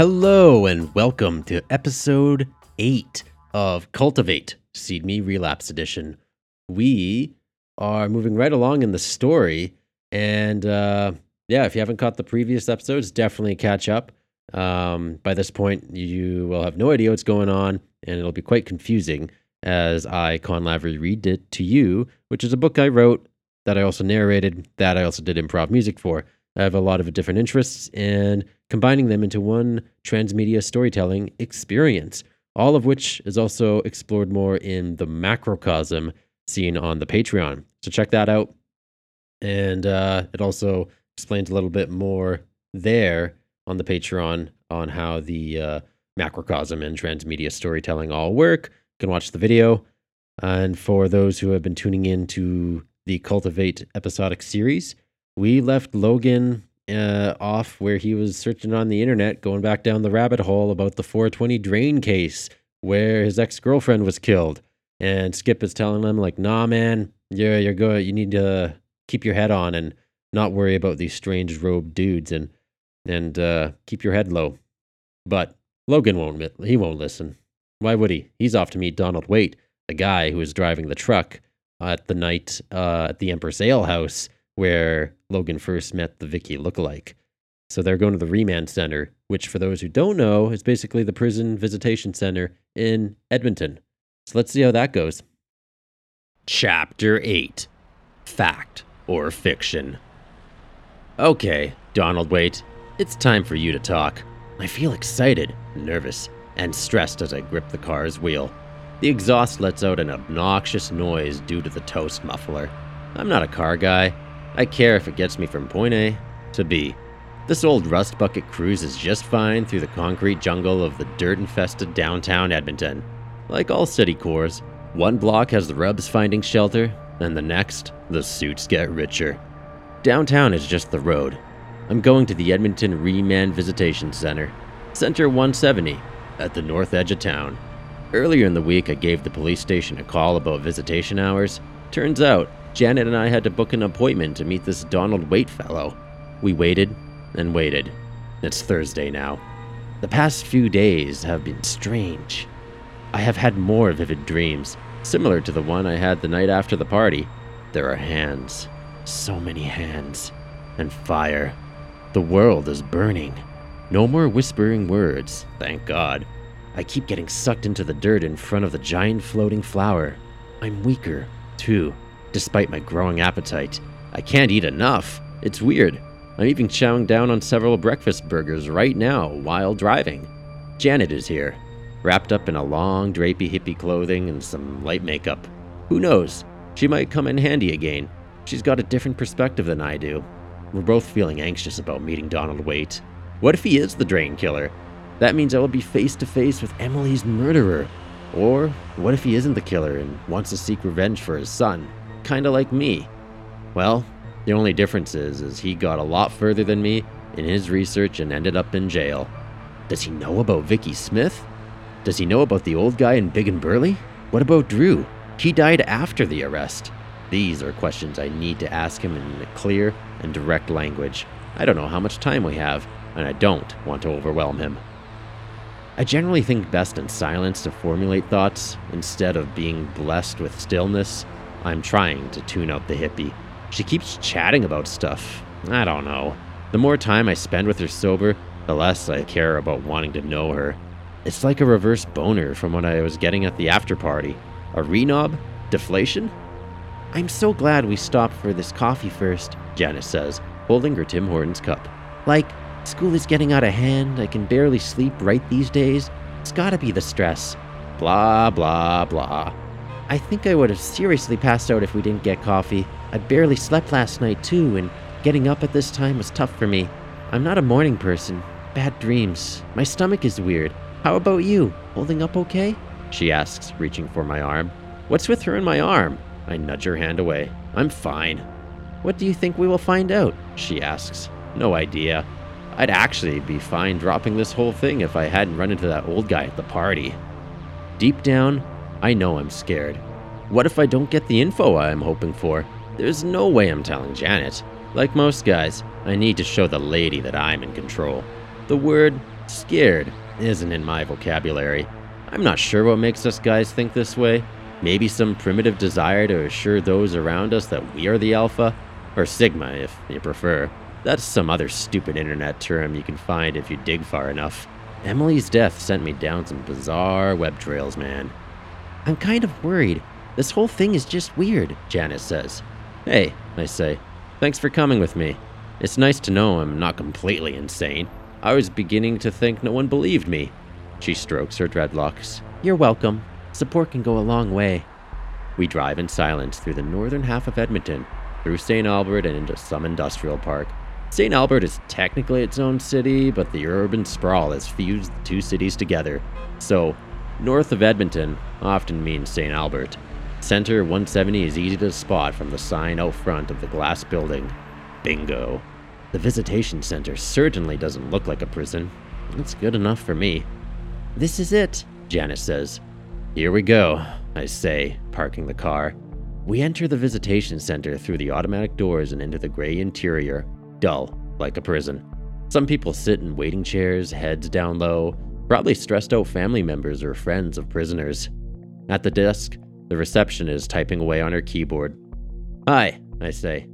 Hello and welcome to episode 8 of Cultivate Seed Me Relapse Edition. We are moving right along in the story, and uh, yeah, if you haven't caught the previous episodes, definitely catch up. Um, by this point, you will have no idea what's going on, and it'll be quite confusing as I, Con Lavery, read it to you, which is a book I wrote that I also narrated, that I also did improv music for. I have a lot of different interests and combining them into one transmedia storytelling experience, all of which is also explored more in the macrocosm seen on the Patreon. So check that out. And uh, it also explains a little bit more there on the Patreon on how the uh, macrocosm and transmedia storytelling all work. You can watch the video. And for those who have been tuning in to the Cultivate episodic series, we left Logan uh, off where he was searching on the internet, going back down the rabbit hole about the 420 drain case where his ex girlfriend was killed. And Skip is telling him, like, nah, man, you're, you're good. You need to keep your head on and not worry about these strange robed dudes and, and uh, keep your head low. But Logan won't, he won't listen. Why would he? He's off to meet Donald Waite, the guy who was driving the truck at the night uh, at the Empress Ale House where Logan first met the Vicky lookalike. So they're going to the Remand Center, which, for those who don't know, is basically the prison visitation center in Edmonton. So let's see how that goes. Chapter 8 Fact or Fiction. Okay, Donald Waite, it's time for you to talk. I feel excited, nervous, and stressed as I grip the car's wheel. The exhaust lets out an obnoxious noise due to the toast muffler. I'm not a car guy, I care if it gets me from point A to B. This old rust bucket cruises just fine through the concrete jungle of the dirt infested downtown Edmonton. Like all city cores, one block has the rubs finding shelter, and the next, the suits get richer. Downtown is just the road. I'm going to the Edmonton Remand Visitation Center, Center 170, at the north edge of town. Earlier in the week, I gave the police station a call about visitation hours. Turns out, Janet and I had to book an appointment to meet this Donald Waite fellow. We waited and waited. It's Thursday now. The past few days have been strange. I have had more vivid dreams, similar to the one I had the night after the party. There are hands, so many hands, and fire. The world is burning. No more whispering words, thank God. I keep getting sucked into the dirt in front of the giant floating flower. I'm weaker, too despite my growing appetite. I can't eat enough. It's weird. I'm even chowing down on several breakfast burgers right now while driving. Janet is here, wrapped up in a long, drapey hippie clothing and some light makeup. Who knows? She might come in handy again. She's got a different perspective than I do. We're both feeling anxious about meeting Donald Waite. What if he is the drain killer? That means I will be face to face with Emily's murderer. Or what if he isn't the killer and wants to seek revenge for his son? Kind of like me. Well, the only difference is, is he got a lot further than me in his research and ended up in jail. Does he know about Vicky Smith? Does he know about the old guy in Big and Burly? What about Drew? He died after the arrest. These are questions I need to ask him in clear and direct language. I don't know how much time we have, and I don't want to overwhelm him. I generally think best in silence to formulate thoughts instead of being blessed with stillness I'm trying to tune out the hippie. She keeps chatting about stuff. I don't know. The more time I spend with her sober, the less I care about wanting to know her. It's like a reverse boner from what I was getting at the after party. A renob? Deflation? I'm so glad we stopped for this coffee first, Janice says, holding her Tim Hortons cup. Like, school is getting out of hand, I can barely sleep right these days. It's gotta be the stress. Blah, blah, blah. I think I would have seriously passed out if we didn't get coffee. I barely slept last night, too, and getting up at this time was tough for me. I'm not a morning person. Bad dreams. My stomach is weird. How about you? Holding up okay? She asks, reaching for my arm. What's with her and my arm? I nudge her hand away. I'm fine. What do you think we will find out? She asks. No idea. I'd actually be fine dropping this whole thing if I hadn't run into that old guy at the party. Deep down, I know I'm scared. What if I don't get the info I'm hoping for? There's no way I'm telling Janet. Like most guys, I need to show the lady that I'm in control. The word Scared isn't in my vocabulary. I'm not sure what makes us guys think this way. Maybe some primitive desire to assure those around us that we are the Alpha, or Sigma if you prefer. That's some other stupid internet term you can find if you dig far enough. Emily's death sent me down some bizarre web trails, man. I'm kind of worried. This whole thing is just weird, Janice says. Hey, I say, thanks for coming with me. It's nice to know I'm not completely insane. I was beginning to think no one believed me. She strokes her dreadlocks. You're welcome. Support can go a long way. We drive in silence through the northern half of Edmonton, through St. Albert and into some industrial park. St. Albert is technically its own city, but the urban sprawl has fused the two cities together. So, north of Edmonton often means St. Albert. Center 170 is easy to spot from the sign out front of the glass building. Bingo. The visitation center certainly doesn't look like a prison. It's good enough for me. This is it, Janice says. Here we go, I say, parking the car. We enter the visitation center through the automatic doors and into the gray interior, dull, like a prison. Some people sit in waiting chairs, heads down low, probably stressed out family members or friends of prisoners. At the desk, the receptionist is typing away on her keyboard. Hi, I say.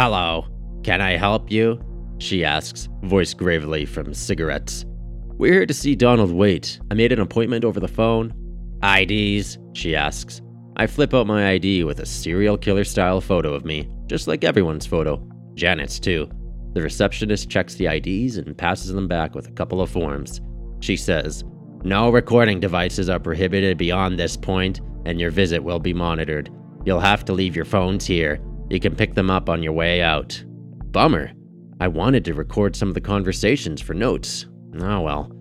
Hello, can I help you? She asks, voice gravely from cigarettes. We're here to see Donald Waite. I made an appointment over the phone. IDs? She asks. I flip out my ID with a serial killer style photo of me, just like everyone's photo. Janet's, too. The receptionist checks the IDs and passes them back with a couple of forms. She says, No recording devices are prohibited beyond this point, and your visit will be monitored. You'll have to leave your phones here. You can pick them up on your way out. Bummer. I wanted to record some of the conversations for notes. Oh well.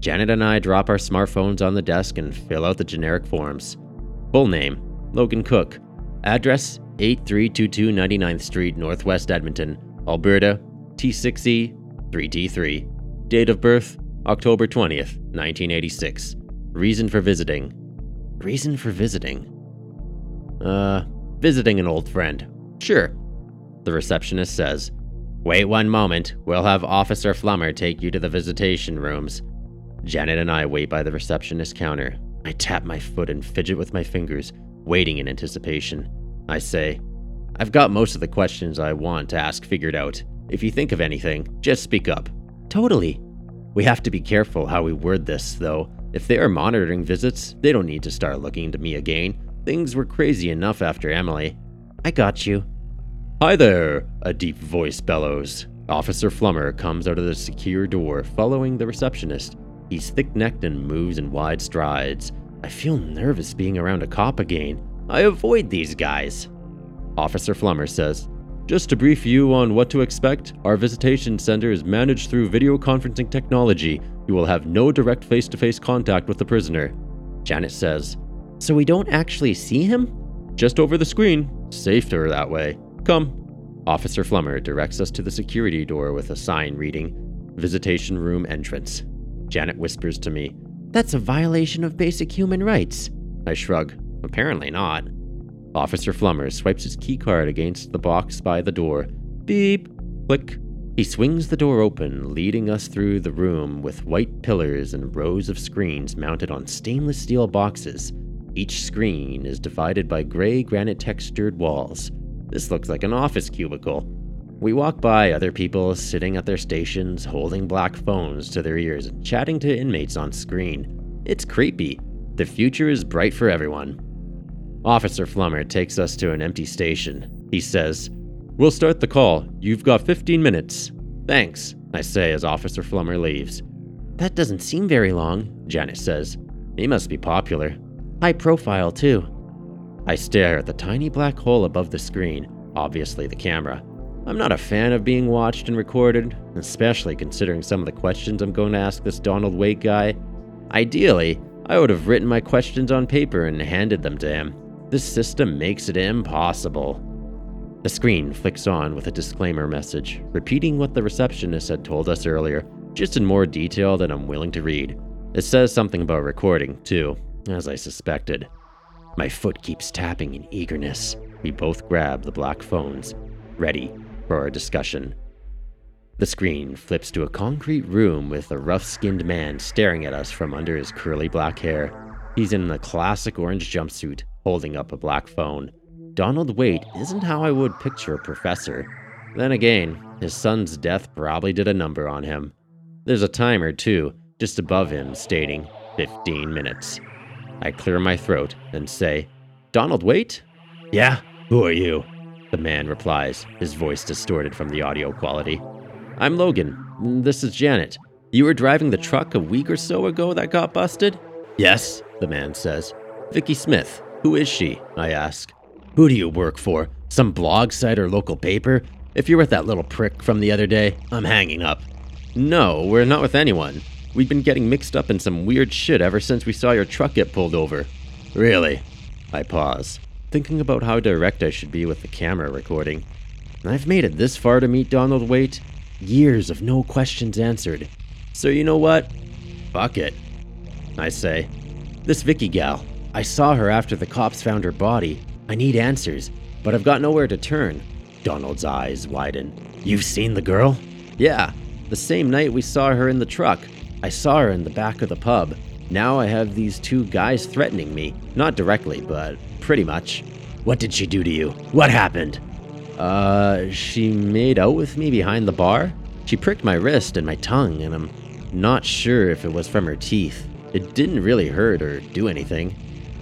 Janet and I drop our smartphones on the desk and fill out the generic forms. Full name Logan Cook. Address 8322 99th Street, Northwest Edmonton, Alberta, T6E 3D3. Date of birth October 20th, 1986. Reason for visiting. Reason for visiting? Uh, visiting an old friend. Sure. The receptionist says, Wait one moment. We'll have Officer Flummer take you to the visitation rooms. Janet and I wait by the receptionist counter. I tap my foot and fidget with my fingers, waiting in anticipation. I say, I've got most of the questions I want to ask figured out. If you think of anything, just speak up. Totally. We have to be careful how we word this, though. If they are monitoring visits, they don't need to start looking into me again. Things were crazy enough after Emily. I got you. Hi there, a deep voice bellows. Officer Flummer comes out of the secure door, following the receptionist. He's thick necked and moves in wide strides. I feel nervous being around a cop again. I avoid these guys. Officer Flummer says, Just to brief you on what to expect, our visitation center is managed through video conferencing technology. You will have no direct face to face contact with the prisoner. Janet says, So we don't actually see him? Just over the screen. Safer that way. Come. Officer Flummer directs us to the security door with a sign reading Visitation Room Entrance. Janet whispers to me, That's a violation of basic human rights. I shrug. Apparently not. Officer Flummer swipes his keycard against the box by the door. Beep. Click. He swings the door open, leading us through the room with white pillars and rows of screens mounted on stainless steel boxes. Each screen is divided by gray granite textured walls. This looks like an office cubicle. We walk by other people sitting at their stations, holding black phones to their ears and chatting to inmates on screen. It's creepy. The future is bright for everyone. Officer Flummer takes us to an empty station. He says, We'll start the call. You've got 15 minutes. Thanks, I say as Officer Flummer leaves. That doesn't seem very long, Janet says. He must be popular. High profile, too. I stare at the tiny black hole above the screen, obviously the camera. I'm not a fan of being watched and recorded, especially considering some of the questions I'm going to ask this Donald Waite guy. Ideally, I would have written my questions on paper and handed them to him. This system makes it impossible. The screen flicks on with a disclaimer message, repeating what the receptionist had told us earlier, just in more detail than I'm willing to read. It says something about recording, too, as I suspected. My foot keeps tapping in eagerness. We both grab the black phones, ready for our discussion. The screen flips to a concrete room with a rough skinned man staring at us from under his curly black hair. He's in a classic orange jumpsuit, holding up a black phone. Donald Waite isn't how I would picture a professor. Then again, his son's death probably did a number on him. There's a timer, too, just above him, stating 15 minutes. I clear my throat and say, Donald Waite? Yeah, who are you? The man replies, his voice distorted from the audio quality. I'm Logan. This is Janet. You were driving the truck a week or so ago that got busted? Yes, the man says. Vicky Smith. Who is she? I ask. Who do you work for? Some blog site or local paper? If you're with that little prick from the other day, I'm hanging up. No, we're not with anyone. We've been getting mixed up in some weird shit ever since we saw your truck get pulled over. Really? I pause, thinking about how direct I should be with the camera recording. I've made it this far to meet Donald Waite, Years of no questions answered. So you know what? Fuck it. I say. This Vicky gal, I saw her after the cops found her body. I need answers, but I've got nowhere to turn. Donald's eyes widen. You've seen the girl? Yeah, the same night we saw her in the truck. I saw her in the back of the pub. Now I have these two guys threatening me. Not directly, but pretty much. What did she do to you? What happened? Uh, she made out with me behind the bar. She pricked my wrist and my tongue, and I'm not sure if it was from her teeth. It didn't really hurt or do anything.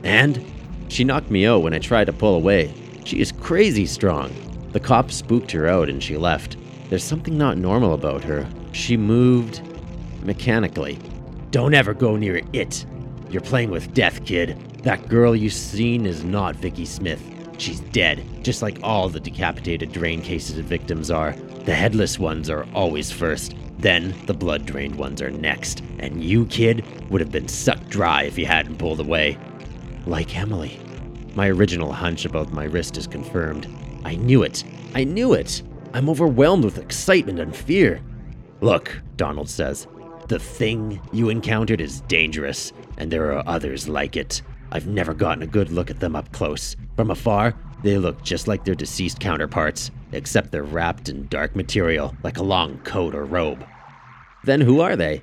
And she knocked me out when I tried to pull away. She is crazy strong. The cops spooked her out and she left. There's something not normal about her. She moved mechanically. Don't ever go near it. You're playing with death, kid. That girl you seen is not Vicky Smith. She's dead, just like all the decapitated drain cases of victims are. The headless ones are always first, then the blood drained ones are next. And you, kid, would have been sucked dry if you hadn't pulled away. Like Emily. My original hunch about my wrist is confirmed. I knew it. I knew it. I'm overwhelmed with excitement and fear. Look, Donald says, the thing you encountered is dangerous, and there are others like it. I've never gotten a good look at them up close. From afar, they look just like their deceased counterparts, except they're wrapped in dark material, like a long coat or robe. Then who are they?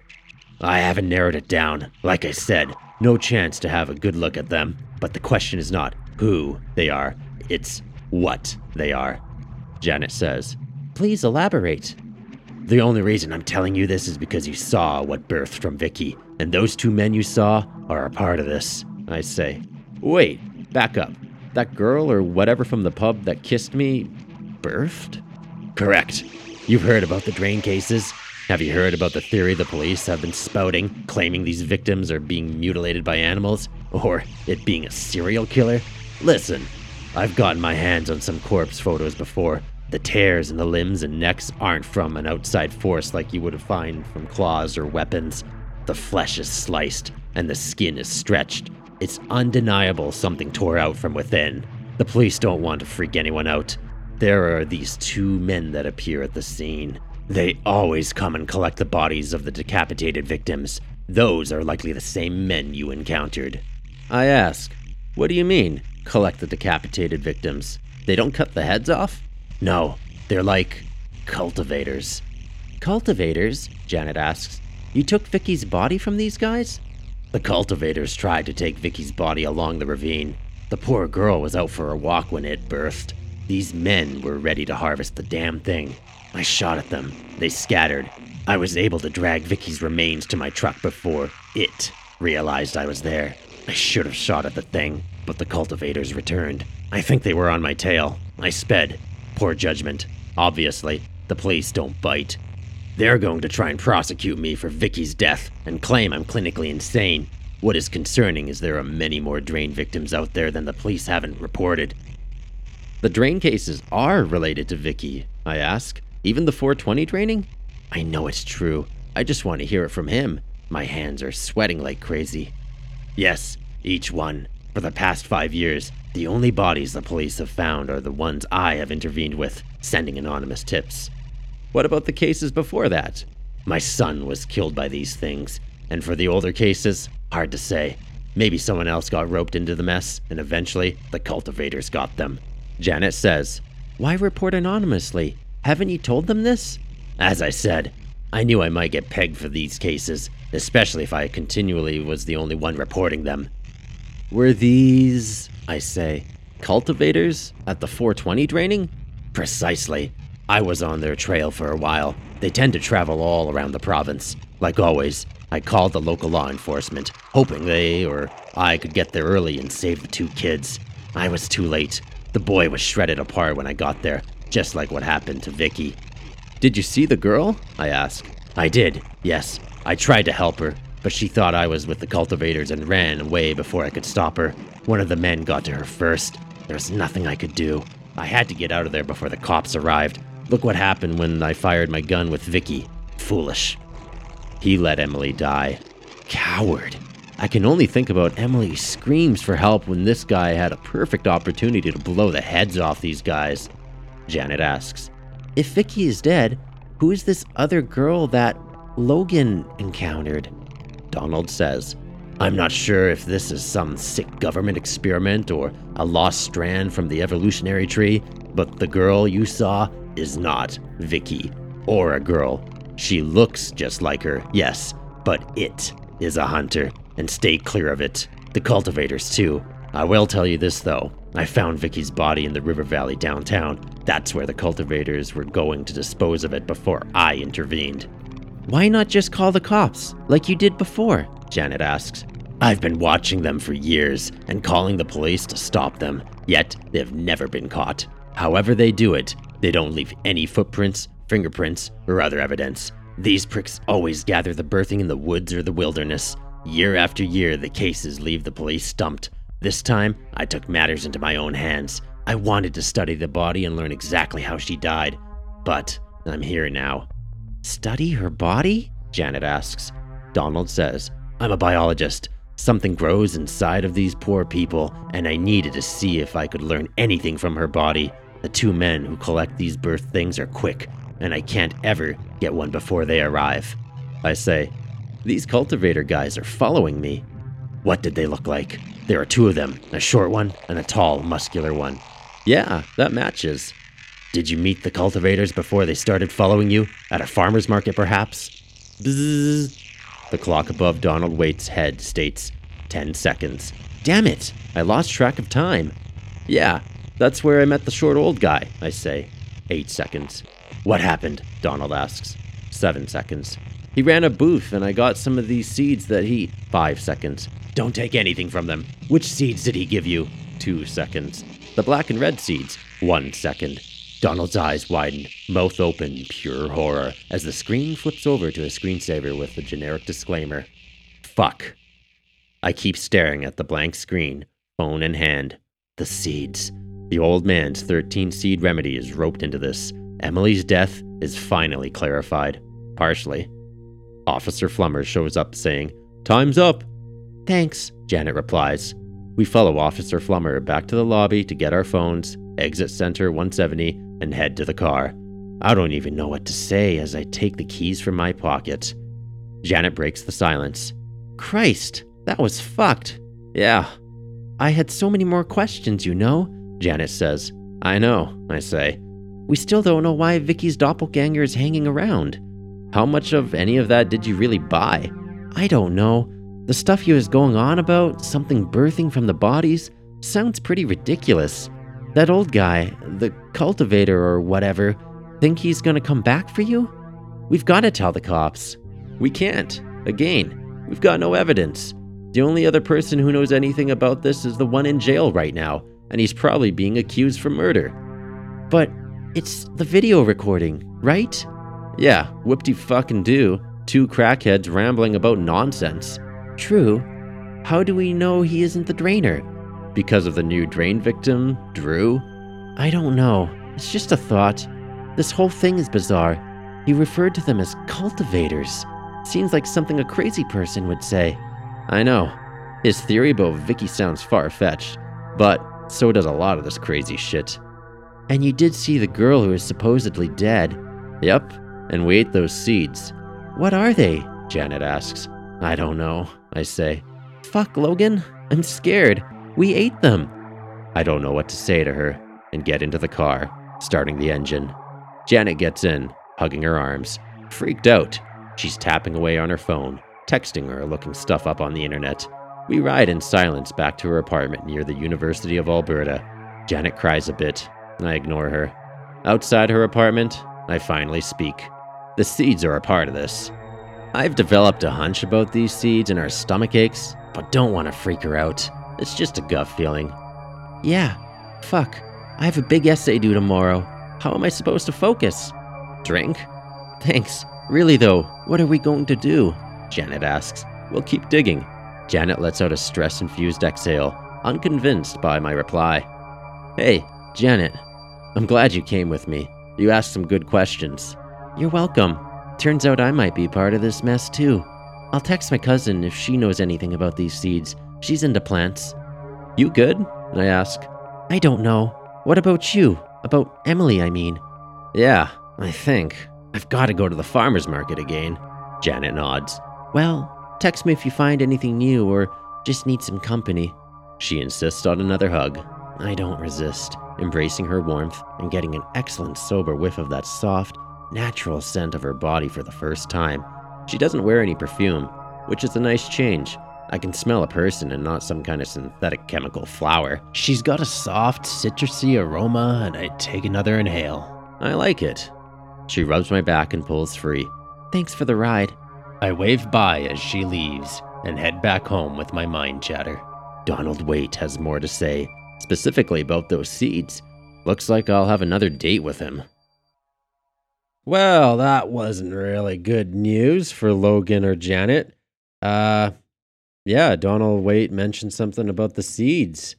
I haven't narrowed it down. Like I said, no chance to have a good look at them. But the question is not who they are, it's what they are. Janet says, Please elaborate. The only reason I'm telling you this is because you saw what birthed from Vicky, and those two men you saw are a part of this. I say, Wait, back up. That girl or whatever from the pub that kissed me birthed? Correct. You've heard about the drain cases? Have you heard about the theory the police have been spouting, claiming these victims are being mutilated by animals? Or it being a serial killer? Listen, I've gotten my hands on some corpse photos before. The tears in the limbs and necks aren't from an outside force like you would find from claws or weapons. The flesh is sliced, and the skin is stretched, it's undeniable something tore out from within. The police don't want to freak anyone out. There are these two men that appear at the scene. They always come and collect the bodies of the decapitated victims. Those are likely the same men you encountered. I ask, what do you mean, collect the decapitated victims? They don't cut the heads off? No, they're like cultivators. Cultivators? Janet asks. You took Vicky's body from these guys? The cultivators tried to take Vicky's body along the ravine. The poor girl was out for a walk when it burst. These men were ready to harvest the damn thing. I shot at them. They scattered. I was able to drag Vicky's remains to my truck before it realized I was there. I should have shot at the thing, but the cultivators returned. I think they were on my tail. I sped. Poor judgment. Obviously, the police don't bite. They're going to try and prosecute me for Vicky's death and claim I'm clinically insane. What is concerning is there are many more drain victims out there than the police haven't reported. The drain cases are related to Vicky, I ask. Even the 420 draining? I know it's true. I just want to hear it from him. My hands are sweating like crazy. Yes, each one. For the past five years, the only bodies the police have found are the ones I have intervened with, sending anonymous tips. What about the cases before that? My son was killed by these things, and for the older cases, hard to say. Maybe someone else got roped into the mess, and eventually the cultivators got them. Janet says, Why report anonymously? Haven't you told them this? As I said, I knew I might get pegged for these cases, especially if I continually was the only one reporting them. Were these, I say, cultivators at the 420 draining? Precisely. I was on their trail for a while. They tend to travel all around the province. Like always, I called the local law enforcement, hoping they or I could get there early and save the two kids. I was too late. The boy was shredded apart when I got there, just like what happened to Vicky. Did you see the girl? I asked. I did, yes. I tried to help her, but she thought I was with the cultivators and ran away before I could stop her. One of the men got to her first. There was nothing I could do. I had to get out of there before the cops arrived. Look what happened when I fired my gun with Vicky. Foolish. He let Emily die. Coward. I can only think about Emily's screams for help when this guy had a perfect opportunity to blow the heads off these guys. Janet asks, If Vicky is dead, who is this other girl that Logan encountered? Donald says, I'm not sure if this is some sick government experiment or a lost strand from the evolutionary tree, but the girl you saw is not Vicky or a girl. She looks just like her, yes, but it is a hunter and stay clear of it. The cultivators, too. I will tell you this, though. I found Vicky's body in the river valley downtown. That's where the cultivators were going to dispose of it before I intervened. Why not just call the cops, like you did before? Janet asks. I've been watching them for years and calling the police to stop them, yet they've never been caught. However, they do it, they don't leave any footprints, fingerprints, or other evidence. These pricks always gather the birthing in the woods or the wilderness. Year after year, the cases leave the police stumped. This time, I took matters into my own hands. I wanted to study the body and learn exactly how she died. But I'm here now. Study her body? Janet asks. Donald says, I'm a biologist. Something grows inside of these poor people, and I needed to see if I could learn anything from her body. The two men who collect these birth things are quick, and I can't ever get one before they arrive. I say, these cultivator guys are following me. What did they look like? There are two of them a short one and a tall, muscular one. Yeah, that matches. Did you meet the cultivators before they started following you? At a farmer's market, perhaps? Bzzz. The clock above Donald Waite's head states 10 seconds. Damn it, I lost track of time. Yeah, that's where I met the short old guy, I say. 8 seconds. What happened? Donald asks. 7 seconds. He ran a booth and I got some of these seeds that he. Five seconds. Don't take anything from them. Which seeds did he give you? Two seconds. The black and red seeds. One second. Donald's eyes widen, mouth open, pure horror, as the screen flips over to a screensaver with the generic disclaimer Fuck. I keep staring at the blank screen, phone in hand. The seeds. The old man's 13 seed remedy is roped into this. Emily's death is finally clarified. Partially. Officer Flummer shows up saying, Time's up. Thanks, Janet replies. We follow Officer Flummer back to the lobby to get our phones, exit Center 170, and head to the car. I don't even know what to say as I take the keys from my pocket. Janet breaks the silence. Christ, that was fucked. Yeah. I had so many more questions, you know, Janet says. I know, I say. We still don't know why Vicky's doppelganger is hanging around. How much of any of that did you really buy? I don't know. The stuff he was going on about, something birthing from the bodies, sounds pretty ridiculous. That old guy, the cultivator or whatever, think he's gonna come back for you? We've gotta tell the cops. We can't. Again, we've got no evidence. The only other person who knows anything about this is the one in jail right now, and he's probably being accused for murder. But it's the video recording, right? Yeah, whoop de fucking do. Two crackheads rambling about nonsense. True. How do we know he isn't the drainer? Because of the new drain victim, Drew? I don't know. It's just a thought. This whole thing is bizarre. He referred to them as cultivators. Seems like something a crazy person would say. I know. His theory about Vicky sounds far fetched, but so does a lot of this crazy shit. And you did see the girl who is supposedly dead. Yep, and we ate those seeds. What are they? Janet asks. I don't know, I say. Fuck, Logan. I'm scared. We ate them. I don't know what to say to her and get into the car, starting the engine. Janet gets in, hugging her arms. Freaked out, she's tapping away on her phone, texting or looking stuff up on the internet. We ride in silence back to her apartment near the University of Alberta. Janet cries a bit. I ignore her. Outside her apartment, I finally speak. The seeds are a part of this. I've developed a hunch about these seeds and her stomach aches, but don't want to freak her out. It's just a gut feeling. Yeah, fuck. I have a big essay due tomorrow. How am I supposed to focus? Drink? Thanks. Really though, what are we going to do? Janet asks. We'll keep digging. Janet lets out a stress infused exhale, unconvinced by my reply. Hey, Janet, I'm glad you came with me. You asked some good questions. You're welcome. Turns out I might be part of this mess too. I'll text my cousin if she knows anything about these seeds. She's into plants. You good? I ask. I don't know. What about you? About Emily, I mean. Yeah, I think. I've got to go to the farmer's market again. Janet nods. Well, text me if you find anything new or just need some company. She insists on another hug. I don't resist, embracing her warmth and getting an excellent sober whiff of that soft, natural scent of her body for the first time. She doesn't wear any perfume, which is a nice change. I can smell a person and not some kind of synthetic chemical flower. She's got a soft, citrusy aroma, and I take another inhale. I like it. She rubs my back and pulls free. Thanks for the ride. I wave bye as she leaves and head back home with my mind chatter. Donald Waite has more to say, specifically about those seeds. Looks like I'll have another date with him. Well, that wasn't really good news for Logan or Janet. Uh, yeah, Donald Waite mentioned something about the seeds,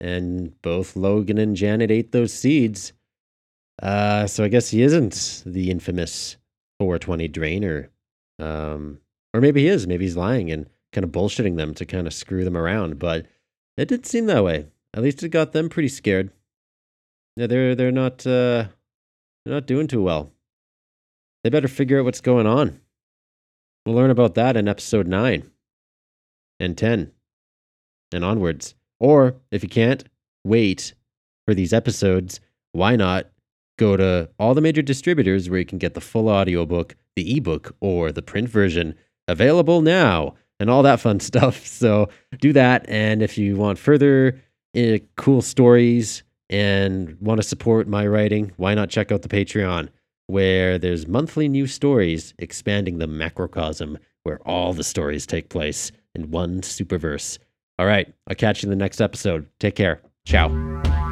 and both Logan and Janet ate those seeds. Uh, so I guess he isn't the infamous 420 drainer. Um, or maybe he is. Maybe he's lying and kind of bullshitting them to kind of screw them around. But it did seem that way. At least it got them pretty scared. Yeah, they're they're not uh, they're not doing too well. They better figure out what's going on. We'll learn about that in episode nine and ten and onwards. Or if you can't wait for these episodes, why not go to all the major distributors where you can get the full audiobook, the ebook, or the print version available now and all that fun stuff. So do that. And if you want further uh, cool stories and want to support my writing, why not check out the Patreon, where there's monthly new stories expanding the macrocosm where all the stories take place in one superverse. All right, I'll catch you in the next episode. Take care. Ciao.